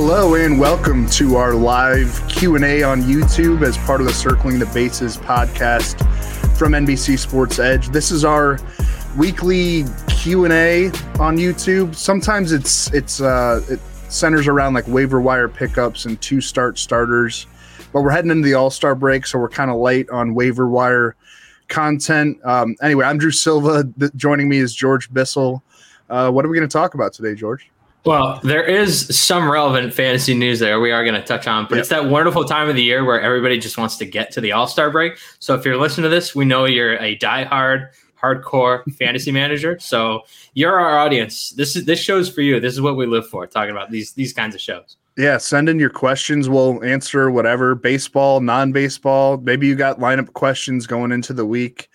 Hello and welcome to our live Q&A on YouTube as part of the Circling the Bases podcast from NBC Sports Edge. This is our weekly Q&A on YouTube. Sometimes it's it's uh it centers around like waiver wire pickups and two start starters. But we're heading into the All-Star break so we're kind of late on waiver wire content. Um, anyway, I'm Drew Silva. Joining me is George Bissell. Uh, what are we going to talk about today, George? Well, there is some relevant fantasy news there we are going to touch on, but yep. it's that wonderful time of the year where everybody just wants to get to the All Star break. So if you're listening to this, we know you're a die-hard, hardcore fantasy manager. So you're our audience. This is this show's for you. This is what we live for, talking about these these kinds of shows. Yeah, send in your questions. We'll answer whatever baseball, non baseball. Maybe you got lineup questions going into the week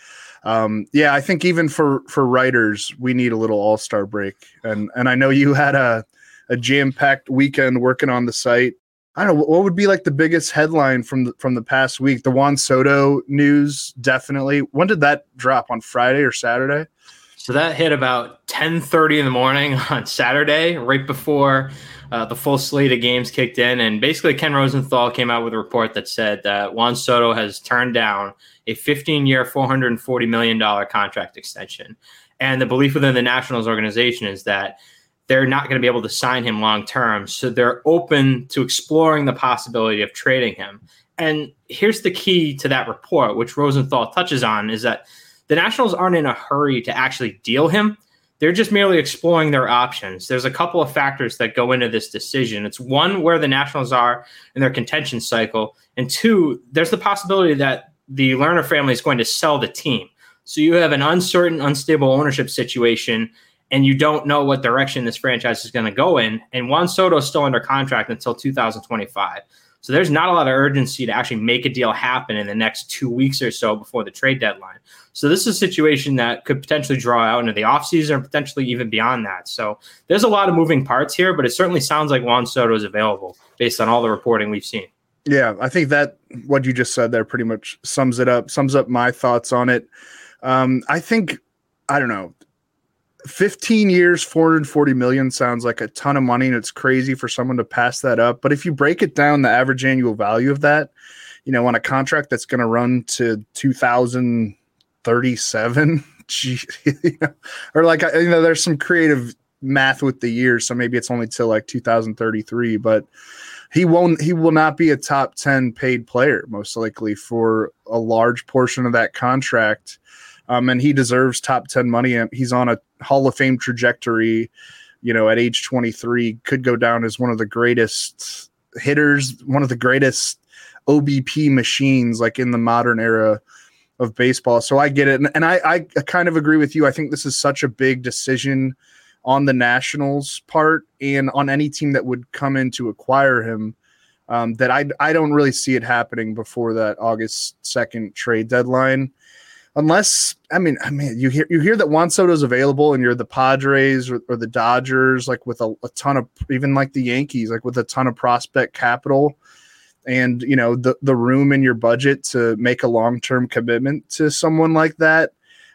um, yeah, I think even for for writers, we need a little All Star break. And and I know you had a a jam packed weekend working on the site. I don't know what would be like the biggest headline from the, from the past week. The Juan Soto news, definitely. When did that drop on Friday or Saturday? So that hit about 10:30 in the morning on Saturday, right before uh, the full slate of games kicked in. And basically, Ken Rosenthal came out with a report that said that Juan Soto has turned down a 15 year, $440 million contract extension. And the belief within the Nationals organization is that they're not going to be able to sign him long term. So they're open to exploring the possibility of trading him. And here's the key to that report, which Rosenthal touches on, is that the Nationals aren't in a hurry to actually deal him. They're just merely exploring their options. There's a couple of factors that go into this decision. It's one, where the Nationals are in their contention cycle. And two, there's the possibility that the Lerner family is going to sell the team. So you have an uncertain, unstable ownership situation, and you don't know what direction this franchise is going to go in. And Juan Soto is still under contract until 2025. So there's not a lot of urgency to actually make a deal happen in the next two weeks or so before the trade deadline. So this is a situation that could potentially draw out into the offseason or potentially even beyond that. So there's a lot of moving parts here, but it certainly sounds like Juan Soto is available based on all the reporting we've seen. Yeah, I think that what you just said there pretty much sums it up, sums up my thoughts on it. Um, I think, I don't know, 15 years, 440 million sounds like a ton of money, and it's crazy for someone to pass that up. But if you break it down, the average annual value of that, you know, on a contract that's going to run to 2037, gee, you know, or like, you know, there's some creative math with the years, so maybe it's only till like 2033, but he won't he will not be a top 10 paid player most likely for a large portion of that contract. Um, and he deserves top 10 money. He's on a hall of fame trajectory you know at age 23 could go down as one of the greatest hitters one of the greatest obp machines like in the modern era of baseball. So i get it. And, and I, I kind of agree with you. I think this is such a big decision on the Nationals' part and on any team that would come in to acquire him. Um, that I I don't really see it happening before that August second trade deadline, unless I mean I mean you hear you hear that Juan Soto is available and you're the Padres or, or the Dodgers like with a, a, ton of even like the Yankees like with a ton of prospect capital and you know the the room in your budget to make a long term commitment to someone like that.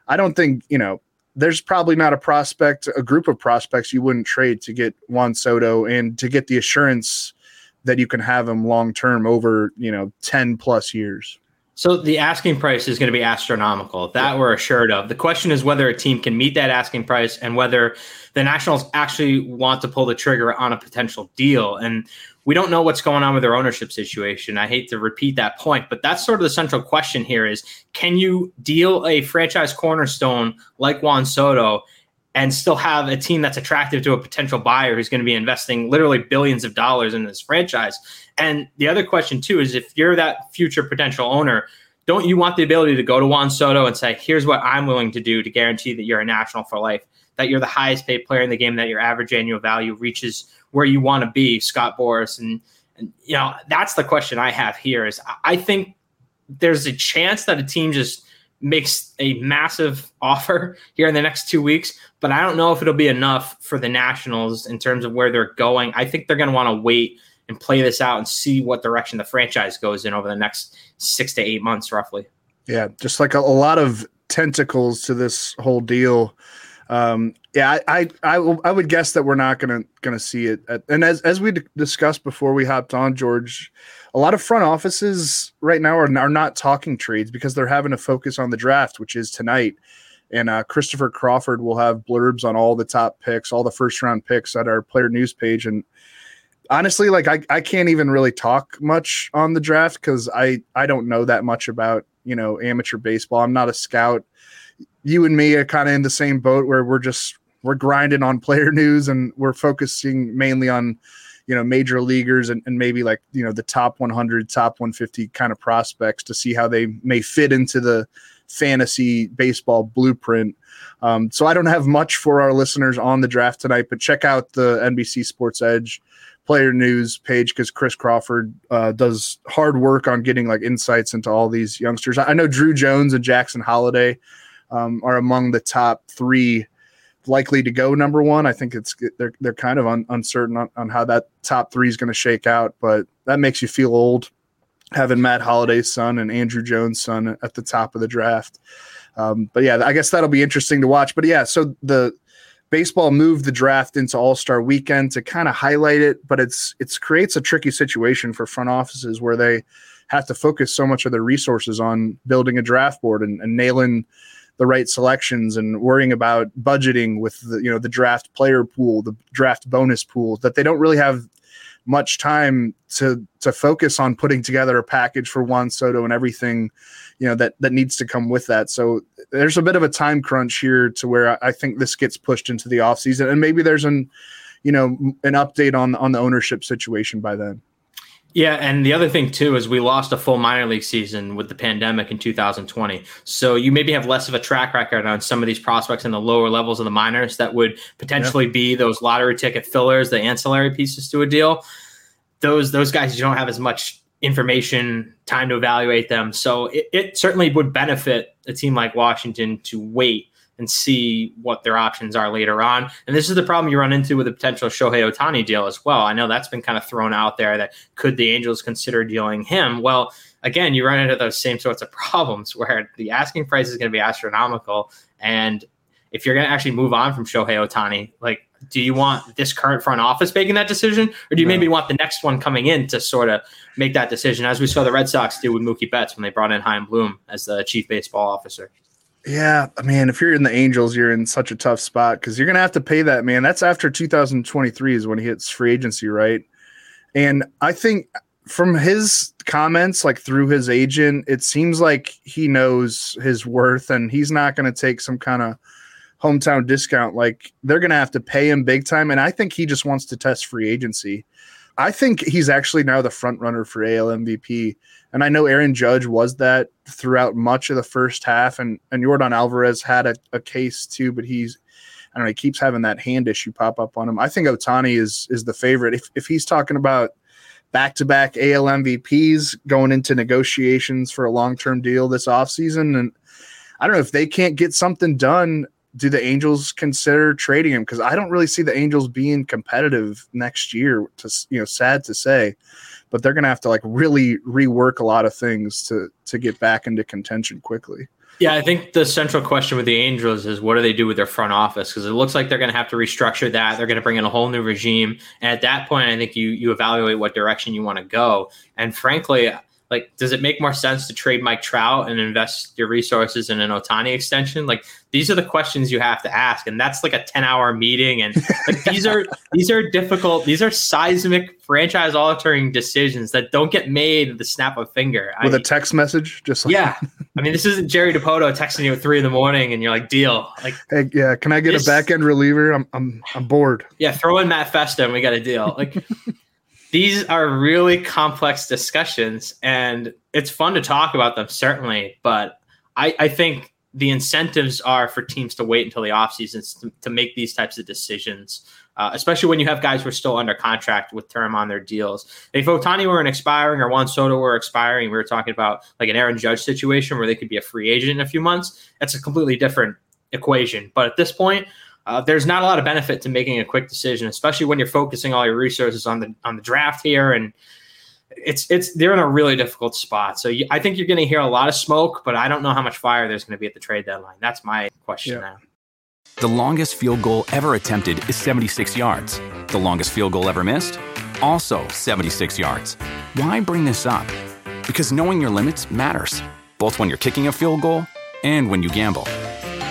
I don't think you know there's probably not a prospect, a group of prospects you wouldn't trade to get Juan Soto and to get the assurance that you can have him long term over, you know, 10 plus years. So the asking price is going to be astronomical. That yeah. we're assured of. The question is whether a team can meet that asking price and whether the Nationals actually want to pull the trigger on a potential deal. And we don't know what's going on with their ownership situation. I hate to repeat that point, but that's sort of the central question here is can you deal a franchise cornerstone like Juan Soto and still have a team that's attractive to a potential buyer who's going to be investing literally billions of dollars in this franchise. And the other question too is if you're that future potential owner, don't you want the ability to go to Juan Soto and say, "Here's what I'm willing to do to guarantee that you're a national for life, that you're the highest paid player in the game, that your average annual value reaches where you want to be, Scott Boras? And, and you know that's the question I have here. Is I think there's a chance that a team just makes a massive offer here in the next two weeks, but I don't know if it'll be enough for the Nationals in terms of where they're going. I think they're going to want to wait and play this out and see what direction the franchise goes in over the next six to eight months, roughly. Yeah, just like a, a lot of tentacles to this whole deal. Um, yeah, I, I, I, I would guess that we're not gonna gonna see it. At, and as as we d- discussed before we hopped on, George, a lot of front offices right now are, are not talking trades because they're having to focus on the draft, which is tonight. And uh, Christopher Crawford will have blurbs on all the top picks, all the first round picks at our player news page. And honestly, like I, I can't even really talk much on the draft because I, I don't know that much about, you know, amateur baseball. I'm not a scout. You and me are kind of in the same boat where we're just we're grinding on player news and we're focusing mainly on you know major leaguers and, and maybe like you know the top 100 top 150 kind of prospects to see how they may fit into the fantasy baseball blueprint. Um, so i don't have much for our listeners on the draft tonight but check out the nbc sports edge player news page because chris crawford uh, does hard work on getting like insights into all these youngsters. I know Druw jones and jackson holliday um, are among the top three likely to go number one. I think it's they're they're kind of un, uncertain on, on how that top three is going to shake out, but that makes you feel old having Matt Holliday's son and Andruw Jones' son at the top of the draft. Um, but yeah, I guess that'll be interesting to watch. But yeah, so the baseball moved the draft into All Star Weekend to kind of highlight it, but it's it's creates a tricky situation for front offices where they have to focus so much of their resources on building a draft board and, and nailing the right selections and worrying about budgeting with the you know the draft player pool, the draft bonus pool that they don't really have much time to to focus on putting together a package for Juan Soto and everything you know that that needs to come with that. So there's a bit of a time crunch here to where I think this gets pushed into the offseason and maybe there's an you know an update on on the ownership situation by then. Yeah, and the other thing too is we lost a full minor league season with the pandemic in 2020. So you maybe have less of a track record on some of these prospects in the lower levels of the minors that would potentially yeah. be those lottery ticket fillers, the ancillary pieces to a deal. Those those guys you don't have as much information, time to evaluate them. So it, it certainly would benefit a team like Washington to wait and see what their options are later on. And this is the problem you run into with a potential Shohei Ohtani deal as well. I know that's been kind of thrown out there that could the Angels consider dealing him? Well, again, you run into those same sorts of problems where the asking price is going to be astronomical. And if you're going to actually move on from Shohei Ohtani, like, do you want this current front office making that decision, or do you no. maybe want the next one coming in to sort of make that decision, as we saw the Red Sox do with Mookie Betts when they brought in Chaim Bloom as the chief baseball officer? Yeah, man, if you're in the Angels, you're in such a tough spot because you're gonna have to pay that man. That's after 2023 is when he hits free agency, right? And I think from his comments, like through his agent, it seems like he knows his worth and he's not gonna take some kind of hometown discount. Like they're gonna have to pay him big time. And I think he just wants to test free agency. I think he's actually now the front runner for AL MVP. And I know Aaron Judge was that throughout much of the first half, and and Yordan Alvarez had a, a case too, but he's I don't know, he keeps having that hand issue pop up on him. I think Ohtani is is the favorite. If if he's talking about back to back AL MVPs going into negotiations for a long term deal this offseason, and I don't know if they can't get something done. Do the Angels consider trading him? Because I don't really see the Angels being competitive next year. To you know, sad to say but they're going to have to like really rework a lot of things to to get back into contention quickly. Yeah, I think the central question with the Angels is what do they do with their front office? Because it looks like they're going to have to restructure that. They're going to bring in a whole new regime, and at that point, I think you you evaluate what direction you want to go. And frankly, like, does it make more sense to trade Mike Trout and invest your resources in an Ohtani extension? Like, these are the questions you have to ask, and that's like a ten-hour meeting. And like, these are these are difficult. These are seismic, franchise-altering decisions that don't get made with the snap of a finger. With I, a text message, just like yeah. I mean, this isn't Jerry Dipoto texting you at three in the morning, and you're like, "Deal." Like, hey, yeah, can I get this, a back-end reliever? I'm I'm I'm bored. Yeah, throw in Matt Festa, and we got a deal. Like these are really complex discussions and it's fun to talk about them certainly but i, I think the incentives are for teams to wait until the offseason to, to make these types of decisions uh, especially when you have guys who are still under contract with term on their deals. If Ohtani were an expiring or Juan Soto were expiring, we were talking about like an Aaron Judge situation where they could be a free agent in a few months. That's a completely different equation. But at this point, uh, there's not a lot of benefit to making a quick decision, especially when you're focusing all your resources on the on the draft here, and it's it's they're in a really difficult spot. So you, I think you're going to hear a lot of smoke, but I don't know how much fire there's going to be at the trade deadline. That's my question yeah. now. The longest field goal ever attempted is 76 yards. The longest field goal ever missed, also 76 yards. Why bring this up? Because knowing your limits matters, both when you're kicking a field goal and when you gamble.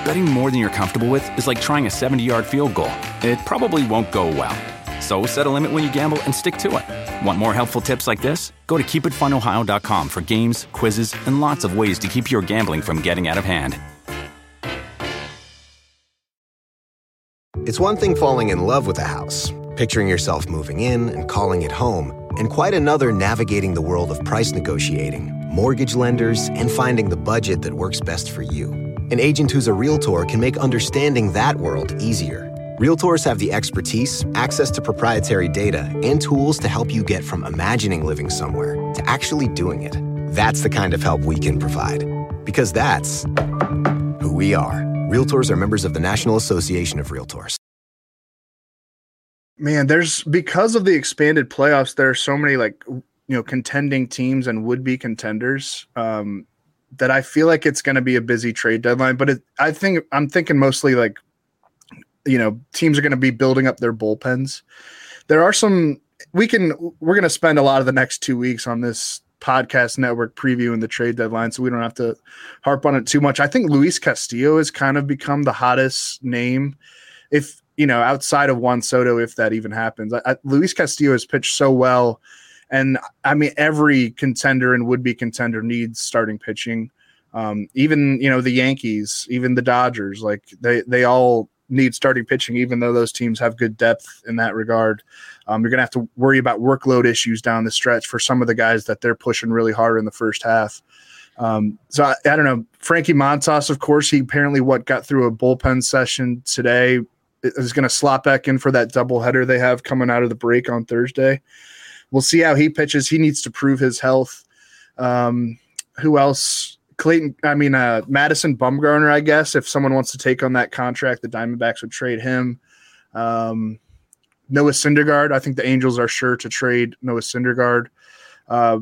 Betting more than you're comfortable with is like trying a 70 yard field goal. It probably won't go well. So set a limit when you gamble and stick to it. Want more helpful tips like this? Go to keepitfunohio.com for games, quizzes, and lots of ways to keep your gambling from getting out of hand. It's one thing falling in love with a house, picturing yourself moving in and calling it home, and quite another navigating the world of price negotiating, mortgage lenders, and finding the budget that works best for you. An agent who's a Realtor can make understanding that world easier. Realtors have the expertise, access to proprietary data, and tools to help you get from imagining living somewhere to actually doing it. That's the kind of help we can provide. Because that's who we are. Realtors are members of the National Association of Realtors. Man, there's because of the expanded playoffs, there are so many like you know contending teams and would be contenders. Um, that I feel like it's going to be a busy trade deadline, but it, I think I'm thinking mostly like, you know, teams are going to be building up their bullpens. There are some we can we're going to spend a lot of the next two weeks on this podcast network previewing the trade deadline, so we don't have to harp on it too much. I think Luis Castillo has kind of become the hottest name, if you know, outside of Juan Soto, if that even happens. I, I, Luis Castillo has pitched so well and I mean, every contender and would be contender needs starting pitching. Um, even you know the Yankees, even the Dodgers, like they they all need starting pitching, even though those teams have good depth in that regard. Um, you're going to have to worry about workload issues down the stretch for some of the guys that they're pushing really hard in the first half. Um, so I, I, don't know. Frankie Montas, of course, he apparently what got through a bullpen session today is going to slot back in for that doubleheader they have coming out of the break on Thursday we'll see how he pitches. He needs to prove his health. Um, who else? Clayton, I mean, uh, Madison Bumgarner, I guess, if someone wants to take on that contract, the Diamondbacks would trade him. Um, Noah Syndergaard, I think the Angels are sure to trade Noah Syndergaard. Uh,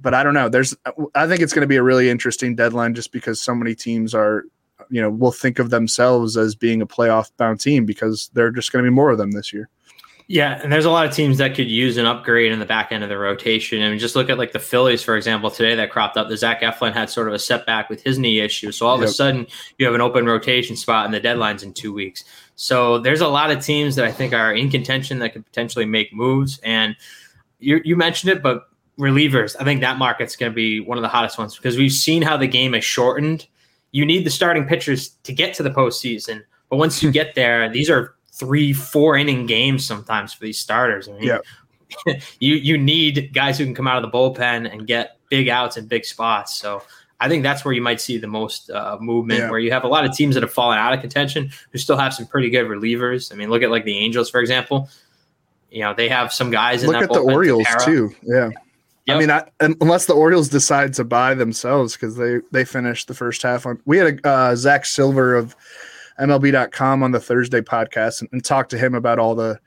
but I don't know. There's, I think it's going to be a really interesting deadline just because so many teams are, you know, will think of themselves as being a playoff bound team because there are just going to be more of them this year. Yeah, and there's a lot of teams that could use an upgrade in the back end of the rotation. I mean, just look at like the Phillies, for example, today that cropped up. The Zach Eflin had sort of a setback with his knee issue. So all yep. of a sudden you have an open rotation spot and the deadline's in two weeks. So there's a lot of teams that I think are in contention that could potentially make moves. And you, you mentioned it, but relievers, I think that market's going to be one of the hottest ones because we've seen how the game is shortened. You need the starting pitchers to get to the postseason. But once you get there, these are three, four inning games sometimes for these starters. I mean, yeah. you you need guys who can come out of the bullpen and get big outs in big spots. So I think that's where you might see the most uh, movement, yeah. where you have a lot of teams that have fallen out of contention who still have some pretty good relievers. I mean, look at like the Angels, for example. You know, they have some guys. Look at the Orioles too. Yeah. Yep. I mean, I, unless the Orioles decide to buy themselves because they they finished the first half on. We had a uh, Zach Silver of MLB.com on the Thursday podcast and, and talk to him about all the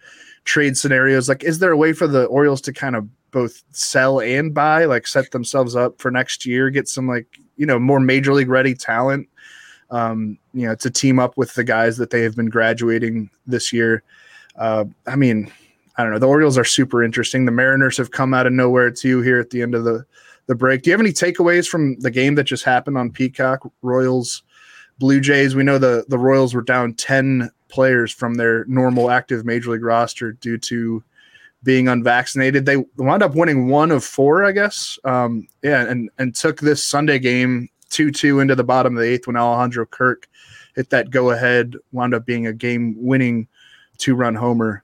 trade scenarios. Like, is there a way for the Orioles to kind of both sell and buy, like set themselves up for next year, get some like you know more major league ready talent. Um, you know, to team up with the guys that they have been graduating this year. Uh, I mean, I don't know. The Orioles are super interesting. The Mariners have come out of nowhere too here at the end of the the break. Do you have any takeaways from the game that just happened on Peacock? Royals, Blue Jays. We know the the Royals were down ten players from their normal active major league roster due to being unvaccinated. They wound up winning one of four, I guess. Um, yeah, and and took this Sunday game two two into the bottom of the eighth when Alejandro Kirk hit that go ahead. Wound up being a game winning two run homer.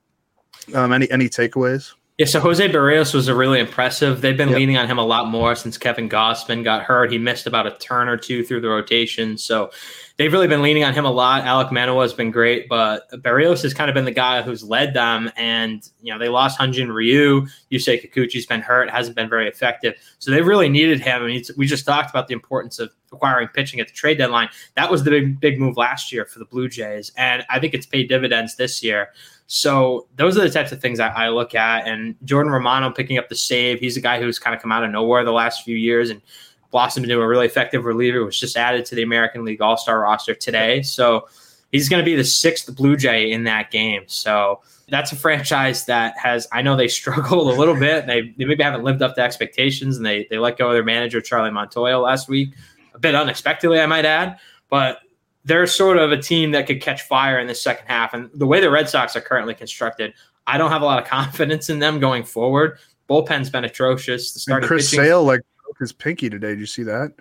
Um, any any takeaways? Yeah, so Jose Berrios was a really impressive. They've been yep. leaning on him a lot more since Kevin Gausman got hurt. He missed about a turn or two through the rotation, so they've really been leaning on him a lot. Alek Manoah has been great, but Berrios has kind of been the guy who's led them. And you know they lost Hyun-Jin Ryu. Yusei Kikuchi's been hurt, hasn't been very effective, so they really needed him. I mean, we just talked about the importance of acquiring pitching at the trade deadline. That was the big big move last year for the Blue Jays, and I think it's paid dividends this year. So those are the types of things I, I, look at. And Jordan Romano picking up the save. He's a guy who's kind of come out of nowhere the last few years and blossomed into a really effective reliever. Was just added to the American League All Star roster today. So he's going to be the sixth Blue Jay in that game. So that's a franchise that has. I know they struggled a little bit. They, they maybe haven't lived up to expectations, and they they let go of their manager Charlie Montoyo last week, a bit unexpectedly, I might add. But they're sort of a team that could catch fire in the second half. And the way the Red Sox are currently constructed, I don't have a lot of confidence in them going forward. Bullpen's been atrocious. The starting Chris pitching, Sale like broke his pinky today. Did you see that?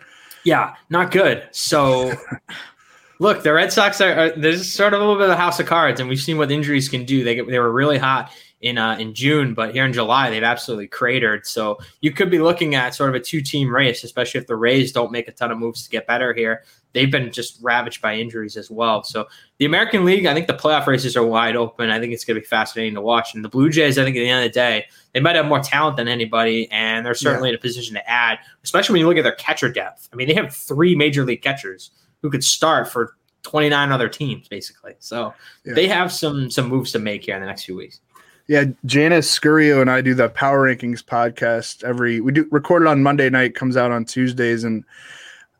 Yeah, not good. So. look, the Red Sox are, are, there's sort of a little bit of a house of cards, and we've seen what injuries can do. They they were really hot in uh, in June, but here in July they've absolutely cratered. So you could be looking at sort of a two team race, especially if the Rays don't make a ton of moves to get better here they've been just ravaged by injuries as well. So the American League, I think the playoff races are wide open. I think it's going to be fascinating to watch. And the Blue Jays, I think at the end of the day, they might have more talent than anybody, and they're certainly yeah. in a position to add, especially when you look at their catcher depth. I mean, they have three major league catchers who could start for 29 other teams, basically. So yeah. they have some some moves to make here in the next few weeks. Yeah, Janice Scurio and I do the Power Rankings podcast every we do record it on Monday night, comes out on Tuesdays, and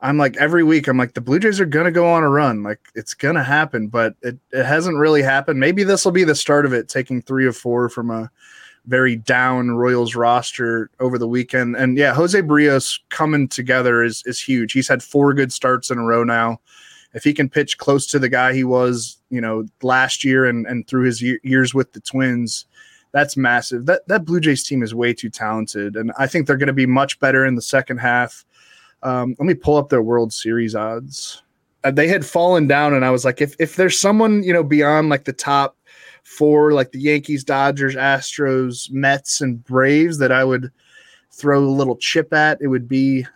I'm like every week I'm like the Blue Jays are gonna go on a run, like it's gonna happen, but it, it hasn't really happened. Maybe this will be the start of it, taking three or four from a very down Royals roster over the weekend. And yeah, Jose Berrios coming together is is huge. He's had four good starts in a row now. If he can pitch close to the guy he was, you know, last year and and through his years with the Twins, that's massive. That that Blue Jays team is way too talented, and I think they're going to be much better in the second half. Um, let me pull up their World Series odds. Uh, they had fallen down, and I was like, if if there's someone you know beyond like the top four, like the Yankees, Dodgers, Astros, Mets, and Braves, that I would throw a little chip at, it would be,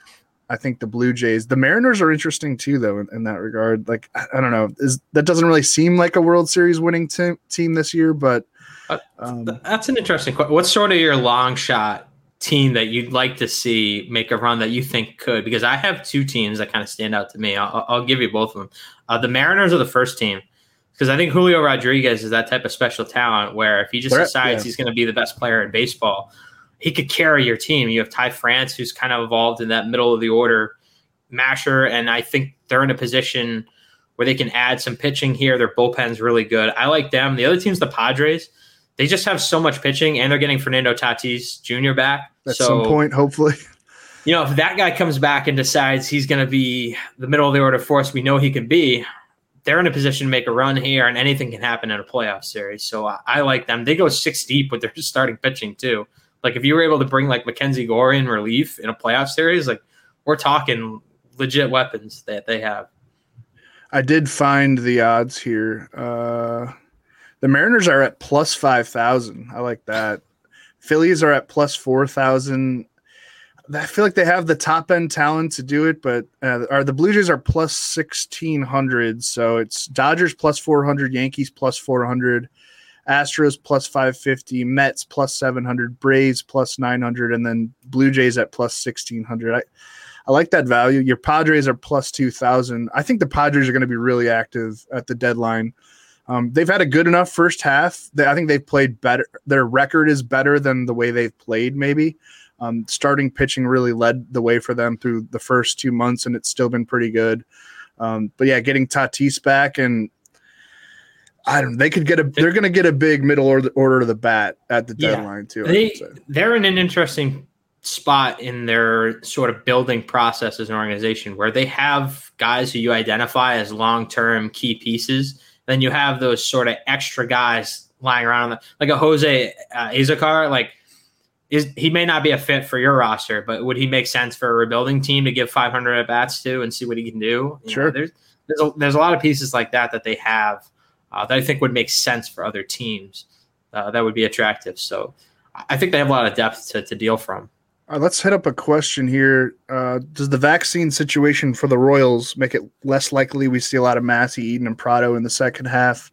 I think, the Blue Jays. The Mariners are interesting too, though, in, in that regard. Like, I, I, don't know, is that doesn't really seem like a World Series winning te- team this year, but uh, um, that's an interesting question. What's sort of your long shot team that you'd like to see make a run that you think could? Because I have two teams that kind of stand out to me. I'll, I'll give you both of them. Uh, the Mariners are the first team because I think Julio Rodriguez is that type of special talent where if he just decides yeah. he's going to be the best player in baseball, he could carry your team. You have Ty France, who's kind of evolved in that middle of the order masher, and I think they're in a position where they can add some pitching here. Their bullpen's really good. I like them. The other team's the Padres they just have so much pitching, and they're getting Fernando Tatis Jr. back at so, some point, hopefully. You know, if that guy comes back and decides he's going to be the middle of the order force we know he can be, they're in a position to make a run here, and anything can happen in a playoff series. So I, I like them. They go six deep with their starting pitching too. Like if you were able to bring like Mackenzie Gore in relief in a playoff series, like we're talking legit weapons that they have. I did find the odds here. Uh the Mariners are at plus 5,000. I like that. Phillies are at plus 4,000. I feel like they have the top end talent to do it, but uh, are the Blue Jays are plus 1600. So it's Dodgers plus 400, Yankees plus 400, Astros plus 550, Mets plus 700, Braves plus 900, and then Blue Jays at plus 1600. I, I like that value. Your Padres are plus 2000. I think the Padres are going to be really active at the deadline. Um, they've had a good enough first half. That I think they've played better. Their record is better than the way they've played, maybe. Um, starting pitching really led the way for them through the first two months, and it's still been pretty good. Um, but yeah, getting Tatis back and I don't. They could get a. They're going to get a big middle order, order to the bat at the deadline yeah, too. They they're in an interesting spot in their sort of building process as an organization where they have guys who you identify as long term key pieces. Then you have those sort of extra guys lying around, the, like a Jose uh, Azocar. Like, is he may not be a fit for your roster, but would he make sense for a rebuilding team to give 500 at bats to and see what he can do? You sure. Know, there's there's a, there's a lot of pieces like that that they have uh, that I think would make sense for other teams. Uh, that would be attractive. So I think they have a lot of depth to, to deal from. Uh, let's hit up a question here. Uh, does the vaccine situation for the Royals make it less likely we see a lot of Massey, Eaton, and Pratto in the second half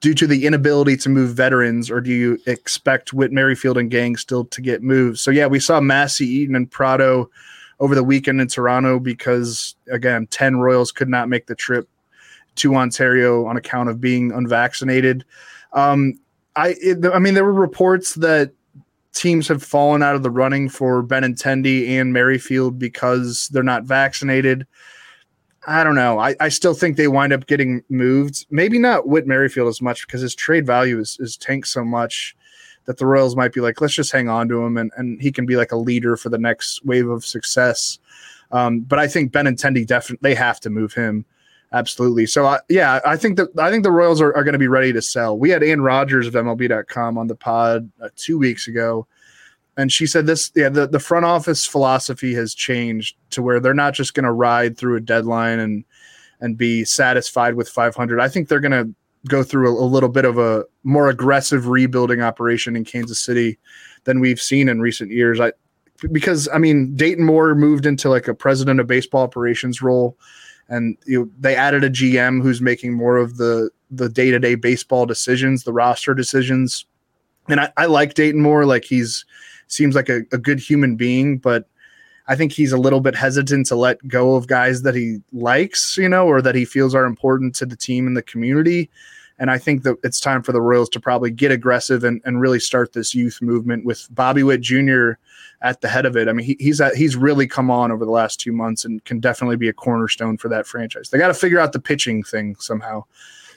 due to the inability to move veterans, or do you expect Whit Merrifield and gang still to get moved? So, yeah, we saw Massey, Eaton, and Pratto over the weekend in Toronto because, again, 10 Royals could not make the trip to Ontario on account of being unvaccinated. Um, I, it, I mean, there were reports that teams have fallen out of the running for Benintendi and Merrifield because they're not vaccinated. I don't know. I, I still think they wind up getting moved. Maybe not Whit Merrifield as much because his trade value is, is tanked so much that the Royals might be like, let's just hang on to him and, and he can be like a leader for the next wave of success. Um, but I think Benintendi definitely they have to move him. Absolutely. So uh, yeah, I think that I think the Royals are, are going to be ready to sell. We had Anne Rogers of MLB.com on the pod uh, two weeks ago, and she said this. Yeah, the, the front office philosophy has changed to where they're not just going to ride through a deadline and and be satisfied with 500. I think they're going to go through a, a little bit of a more aggressive rebuilding operation in Kansas City than we've seen in recent years. I because I mean Dayton Moore moved into like a president of baseball operations role and you they added a GM who's making more of the the day to day baseball decisions, the roster decisions. And I, I like Dayton Moore. Like he's seems like a, a good human being, but I think he's a little bit hesitant to let go of guys that he likes, you know, or that he feels are important to the team and the community. And I think that it's time for the Royals to probably get aggressive and, and really start this youth movement with Bobby Witt Jr. at the head of it. I mean, he, he's at, he's really come on over the last two months and can definitely be a cornerstone for that franchise. They got to figure out the pitching thing somehow.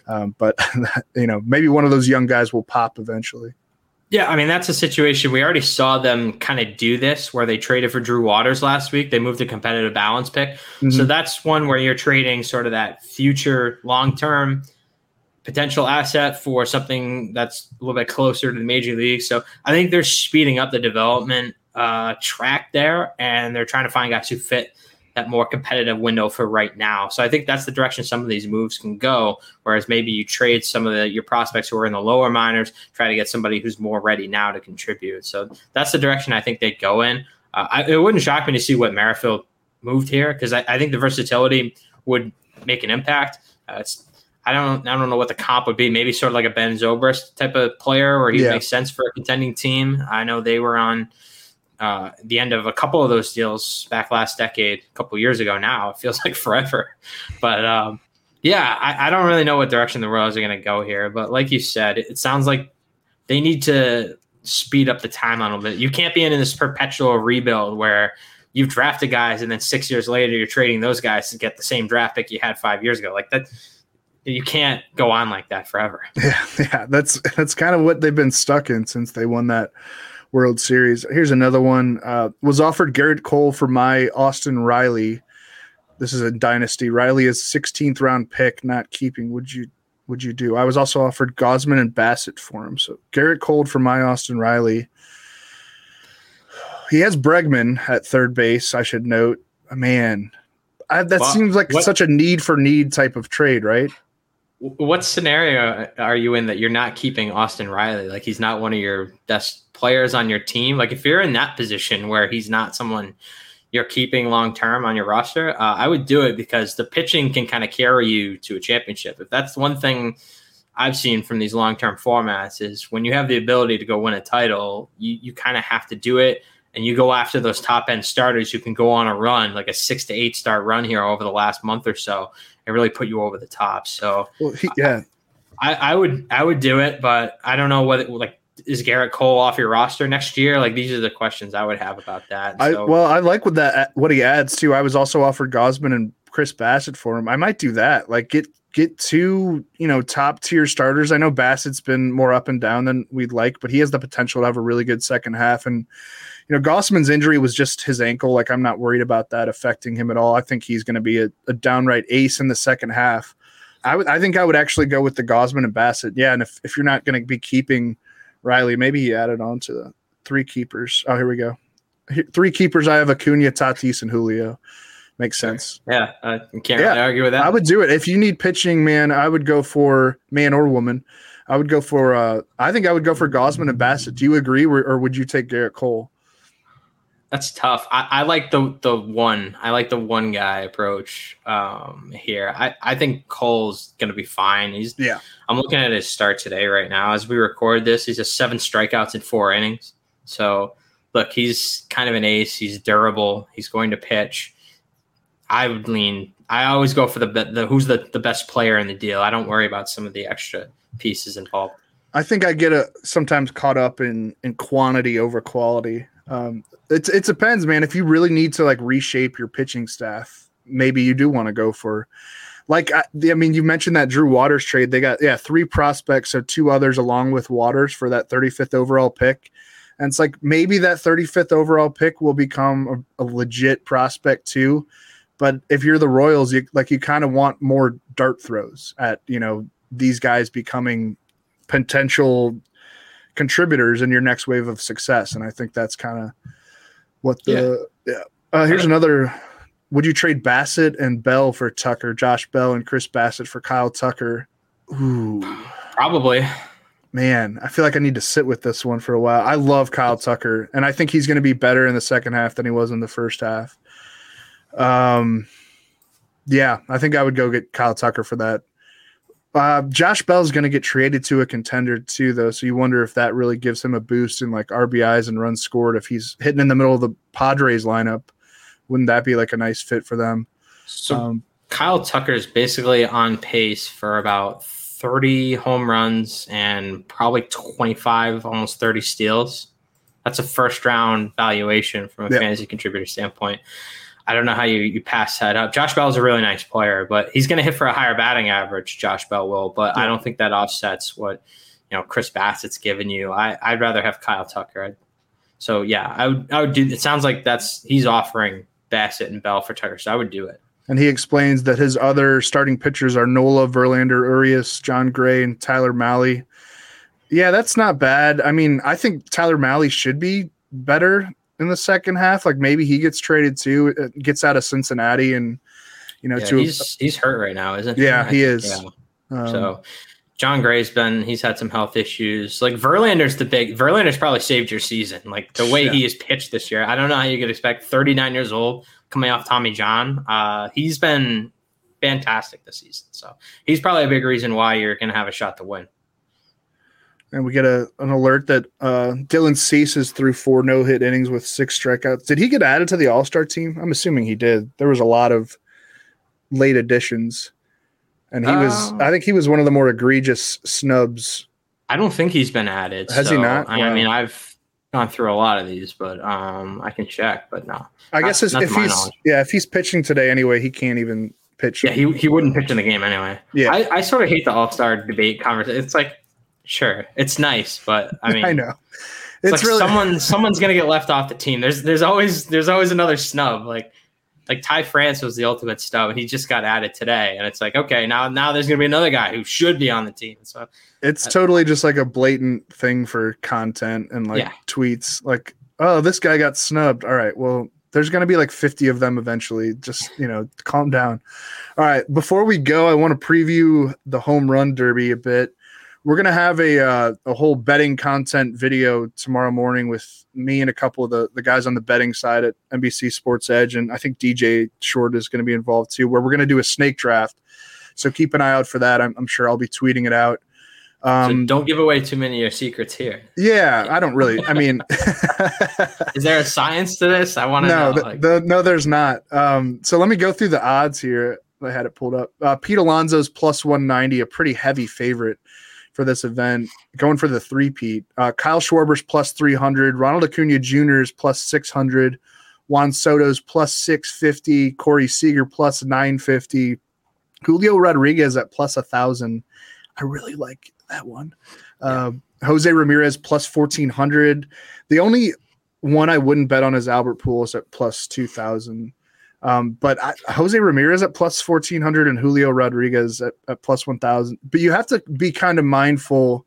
Um, but you know, maybe one of those young guys will pop eventually. Yeah, I mean that's a situation we already saw them kind of do this where they traded for Drew Waters last week. They moved a competitive balance pick. Mm-hmm. So that's one where you're trading sort of that future long term potential asset for something that's a little bit closer to the major league. So I think they're speeding up the development uh, track there, and they're trying to find guys who fit that more competitive window for right now. So I think that's the direction some of these moves can go. Whereas maybe you trade some of the your prospects who are in the lower minors, try to get somebody who's more ready now to contribute. So that's the direction I think they'd go in. Uh, I, it wouldn't shock me to see what Merrifield moved here because I, I, think the versatility would make an impact. Uh, it's I don't I don't know what the comp would be. Maybe sort of like a Ben Zobrist type of player where he yeah. makes sense for a contending team. I know they were on uh, the end of a couple of those deals back last decade, a couple years ago. Now it feels like forever, but um, yeah, I, I, don't really know what direction the Royals are going to go here. But like you said, it, sounds like they need to speed up the timeline a little bit. You can't be in this perpetual rebuild where you've drafted guys and then six years later you're trading those guys to get the same draft pick you had five years ago. Like that you can't go on like that forever. Yeah, yeah, that's that's kind of what they've been stuck in since they won that World Series. Here's another one. Uh, was offered Gerrit Cole for my Austin Riley. This is a dynasty. Riley is 16th round pick, not keeping. Would you would you do? I was also offered Gausman and Bassitt for him. So Gerrit Cole for my Austin Riley. He has Bregman at third base. I should note. Man, I, that well, seems like what? such a need for need type of trade, right? what scenario are you in that you're not keeping Austin Riley? Like he's not one of your best players on your team. Like if you're in that position where he's not someone you're keeping long term on your roster, uh, I would do it because the pitching can kind of carry you to a championship. If that's one thing I've seen from these long term formats is when you have the ability to go win a title, you you kind of have to do it. And you go after those top end starters who can go on a run, like a six to eight start run here over the last month or so and really put you over the top. So well, he, yeah, I, I, would I would do it, but I don't know whether like is Gerrit Cole off your roster next year? Like these are the questions I would have about that. I So, well, I like what that what he adds too. I was also offered Gausman and Chris Bassitt for him. I might do that. Like get get two, you know, top tier starters. I know Bassitt's been more up and down than we'd like, but he has the potential to have a really good second half. And you know, Gausman's injury was just his ankle. Like I'm not worried about that affecting him at all. I think he's going to be a, a downright ace in the second half. I would I think I would actually go with the Gausman and Bassitt. Yeah, and if, if you're not going to be keeping Riley, maybe he added on to the three keepers. Oh, here we go. Three keepers. I have Acuna, Tatis, and Julio. Makes sense. yeah, I can't Yeah, really argue with that. I would do it if you need pitching, man. I would go for man or woman. I would go for. uh I think I would go for Gausman and Bassitt. Do you agree, or, or would you take Gerrit Cole? That's tough. I, I like the the one. I like the one guy approach um, here. I, I think Cole's gonna be fine. He's Yeah. I'm looking at his start today right now as we record this. He's a seven strikeouts in four innings. So look, he's kind of an ace. He's durable. He's going to pitch. I would lean. I always go for the the who's the the best player in the deal. I don't worry about some of the extra pieces involved. I think I get a sometimes caught up in in quantity over quality. Um, it it depends, man. If you really need to like reshape your pitching staff, maybe you do want to go for. Like I, I mean, you mentioned that Drew Waters trade. They got yeah three prospects, so two others along with Waters for that 35th overall pick. And it's like maybe that 35th overall pick will become a, a legit prospect too. But if you're the Royals, you like you kind of want more dart throws at you know these guys becoming potential contributors in your next wave of success. And I think that's kind of what the yeah. Uh, here's another. Would you trade Bassitt and Bell for Tucker? Josh Bell and Chris Bassitt for Kyle Tucker? Ooh, Probably. man, I feel like I need to sit with this one for a while. I love Kyle Tucker, and I think he's going to be better in the second half than he was in the first half. Um, yeah, I think I would go get Kyle Tucker for that. Uh, Josh is going to get traded to a contender too, though. So you wonder if that really gives him a boost in like RBIs and runs scored. If he's hitting in the middle of the Padres lineup, wouldn't that be like a nice fit for them? So Um, Kyle Tucker is basically on pace for about 30 home runs and probably 25, almost 30 steals. That's a first round valuation from a Yeah. fantasy contributor standpoint. I don't know how you, you pass that up. Josh Bell is a really nice player, but he's going to hit for a higher batting average. Josh Bell will, but I don't think that offsets what you know Chris Bassitt's given you. I, I'd rather have Kyle Tucker. So yeah, I would I would do. It sounds like that's he's offering Bassitt and Bell for Tucker, so I would do it. and he explains that his other starting pitchers are Nola, Verlander, Urias, Jon Gray, and Tyler Mahle. Yeah, that's not bad. I mean, I think Tyler Mahle should be better in the second half. Like maybe he gets traded too, uh, gets out of Cincinnati, and you know, Yeah, to he's he's hurt right now, isn't he? Yeah, I he think, is. yeah. um, so Jon Gray's been he's had some health issues. Like Verlander's the big Verlander's probably saved your season. Like the way Yeah. he has pitched this year. I don't know how you could expect 39 years old coming off Tommy John. Uh he's been fantastic this season. So he's probably a big reason why you're gonna have a shot to win. And we get a an alert that uh, Dylan Cease is through four no hit innings with six strikeouts. Did he get added to the All Star team? I'm assuming he did. There was a lot of late additions, and he was. Um, I think he was one of the more egregious snubs. I don't think he's been added. Has he not? I, Wow. mean I've gone through a lot of these, but um I can check, but no. I Not- guess if he's knowledge. yeah if he's pitching today anyway, he can't even pitch. Yeah, he, he wouldn't pitch in the game anyway. Yeah. I, I sort of hate the All Star debate conversation. It's like, sure, it's nice, but I mean, I know. It's, It's, like really someone someone's gonna get left off the team. There's there's always there's always another snub. Like like Ty France was the ultimate snub, and he just got added today. And it's like, okay, now now there's gonna be another guy who should be on the team. So it's uh, totally just like a blatant thing for content and like Yeah. tweets. Like, oh, this guy got snubbed. All right, well, there's gonna be like 50 of them eventually. Just you know, calm down. All right, before we go, I want to preview the home run derby a bit. We're gonna have a uh, a whole betting content video tomorrow morning with me and a couple of the the guys on the betting side at NBC Sports Edge, and I think DJ Short is going to be involved too. Where we're gonna do a snake draft. So keep an eye out for that. I'm, I'm sure I'll be tweeting it out. so Um, don't give away too many of your secrets here. yeah, I don't really. I mean, Is there a science to this? I want to no, know. the, like- the, no, there's not. Um, so let me go through the odds here. I had it pulled up. Uh, Pete Alonso's plus 190, a pretty heavy favorite. For this event, going for the three-peat. Uh, Kyle Schwarber's plus 300, Ronald Acuna Jr.'s plus 600, Juan Soto's plus 650, Corey Seager plus 950, Julio Rodriguez at plus 1,000. I really like that one. Uh, Jose Ramirez plus 1,400. The only one I wouldn't bet on is Albert Pujols at plus 2,000. Um, but I, Jose Ramirez at plus 1400 and Julio Rodriguez at, at plus 1000. But you have to be kind of mindful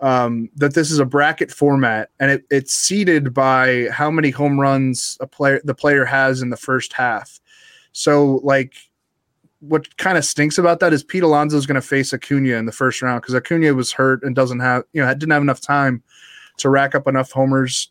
um, that this is a bracket format and it, it's seeded by how many home runs a player the player has in the first half. So, like, what kind of stinks about that is Pete Alonso is going to face Acuna in the first round because Acuna was hurt and doesn't have, you know, didn't have enough time to rack up enough homers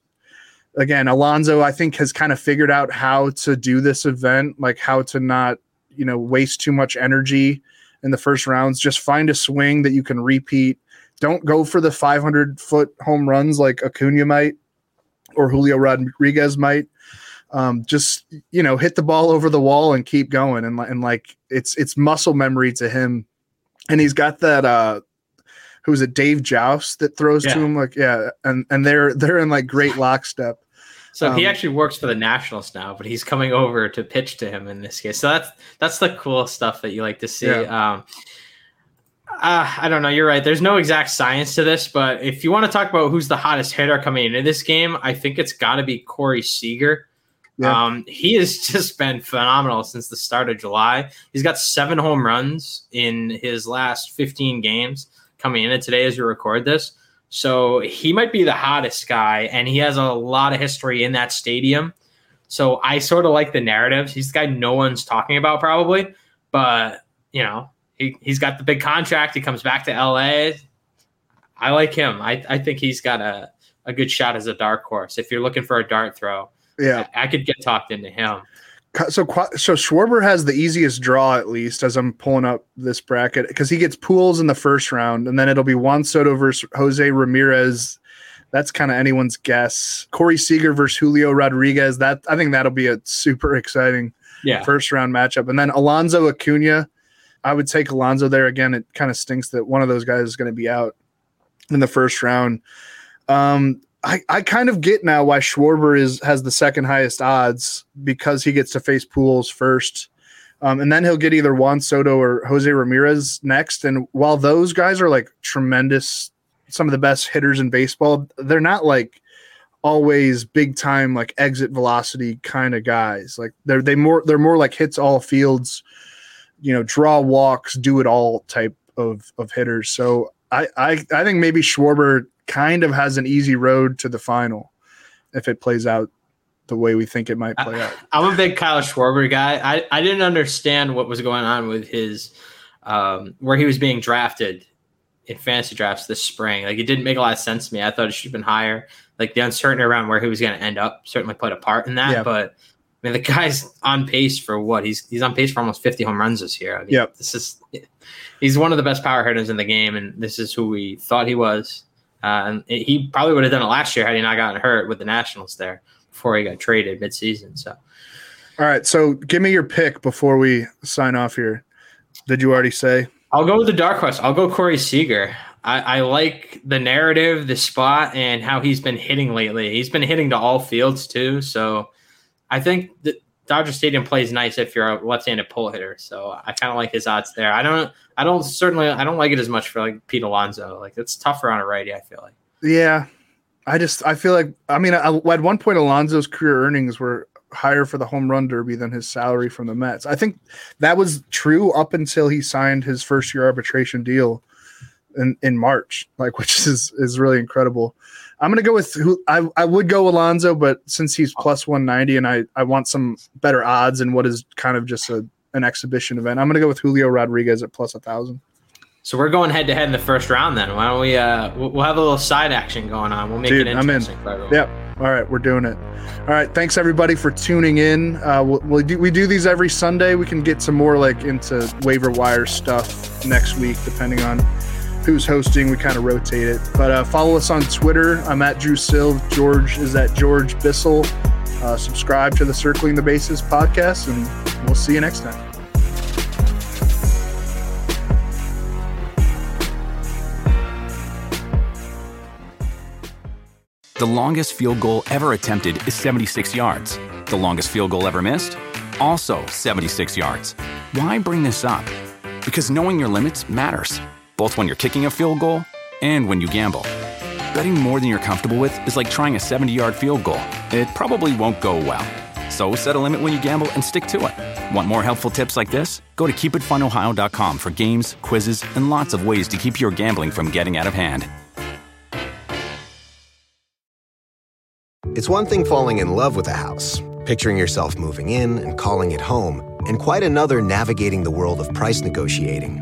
again, Alonso, I think, has kind of figured out how to do this event, like how to not, you know, waste too much energy in the first rounds. Just find a swing that you can repeat. Don't go for the 500 foot home runs like Acuna might or Julio Rodriguez might. Um, just you know, hit the ball over the wall and keep going. And, and like it's it's muscle memory to him. And he's got that uh who's it Dave Jauss that throws yeah. to him like yeah and and they're they're in like great lockstep so um, he actually works for the Nationals now, but he's coming over to pitch to him in this case. So that's that's the cool stuff that you like to see. Yeah. Um, uh, I don't know. You're right. There's no exact science to this, but if you want to talk about who's the hottest hitter coming into this game, I think it's got to be Corey Seager. Yeah. Um, he has just been phenomenal since the start of July. He's got seven home runs in his last 15 games coming in today as we record this. So he might be the hottest guy, and he has a lot of history in that stadium. So I sort of like the narratives. He's the guy no one's talking about probably, but you know, he, he's got the big contract. He comes back to LA. I like him. I, I think he's got a, a good shot as a dark horse. If you're looking for a dart throw, yeah, I, I could get talked into him so so Schwarber has the easiest draw at least as I'm pulling up this bracket because he gets Pujols in the first round and then it'll be Juan Soto versus Jose Ramirez. That's kind of anyone's guess. Corey Seager versus Julio Rodriguez. That I think that'll be a super exciting yeah. first round matchup. And then Alonso Acuna. I would take Alonso there again. It kind of stinks that one of those guys is going to be out in the first round. Um, I, I kind of get now why Schwarber is has the second highest odds because he gets to face Pujols first. Um, and then he'll get either Juan Soto or Jose Ramirez next. And while those guys are like tremendous, some of the best hitters in baseball, they're not like always big time like exit velocity kind of guys. Like they're they more they're more like hits all fields, you know, draw walks, do it all type of of hitters. So I I, I think maybe Schwarber kind of has an easy road to the final if it plays out the way we think it might play out. I'm a big Kyle Schwarber guy. I, I didn't understand what was going on with his um, where he was being drafted in fantasy drafts this spring. Like it didn't make a lot of sense to me. I thought it should have been higher. Like the uncertainty around where he was going to end up certainly played a part in that. Yeah. But I mean, the guy's on pace for what he's he's on pace for almost 50 home runs this year. I mean, yep. this is he's one of the best power hitters in the game, and this is who we thought he was. Uh, and it, he probably would have done it last year had he not gotten hurt with the Nationals there before he got traded midseason. So, all right. So, give me your pick before we sign off here. Did you already say? I'll go with the dark horse. I'll go Corey Seager. I, I, like the narrative, the spot, and how he's been hitting lately. He's been hitting to all fields too. So, I think that Dodger Stadium plays nice if you're a left-handed pull hitter. So I kind of like his odds there. I don't. I don't certainly. I don't like it as much for like Pete Alonso. Like it's tougher on a righty. I feel like. Yeah, I just I feel like I mean I, at one point Alonso's career earnings were higher for the home run derby than his salary from the Mets. I think that was true up until he signed his first year arbitration deal in in March, like which is is really incredible. I'm gonna go with who I, I would go Alonso, but since he's plus 190 and I, I want some better odds in what is kind of just a an exhibition event, I'm gonna go with Julio Rodriguez at plus a thousand. So we're going head to head in the first round. Then why don't we? Uh, we'll have a little side action going on. We'll make Dude, it interesting. I'm in. Yep. All right, we're doing it. All right, thanks everybody for tuning in. Uh, we'll, we'll do, we do these every Sunday. We can get some more like into waiver wire stuff next week, depending on who's hosting. We kind of rotate it. But uh, follow us on Twitter. I'm at Drew Silv. George is at George Bissell. Uh, subscribe to the Circling the Bases podcast, and we'll see you next time. The longest field goal ever attempted is 76 yards. The longest field goal ever missed? Also 76 yards. Why bring this up? Because knowing your limits matters both when you're kicking a field goal and when you gamble. Betting more than you're comfortable with is like trying a 70 yard field goal. It probably won't go well. So set a limit when you gamble and stick to it. Want more helpful tips like this? Go to keepitfunohio.com for games, quizzes, and lots of ways to keep your gambling from getting out of hand. It's one thing falling in love with a house, picturing yourself moving in and calling it home, and quite another navigating the world of price negotiating,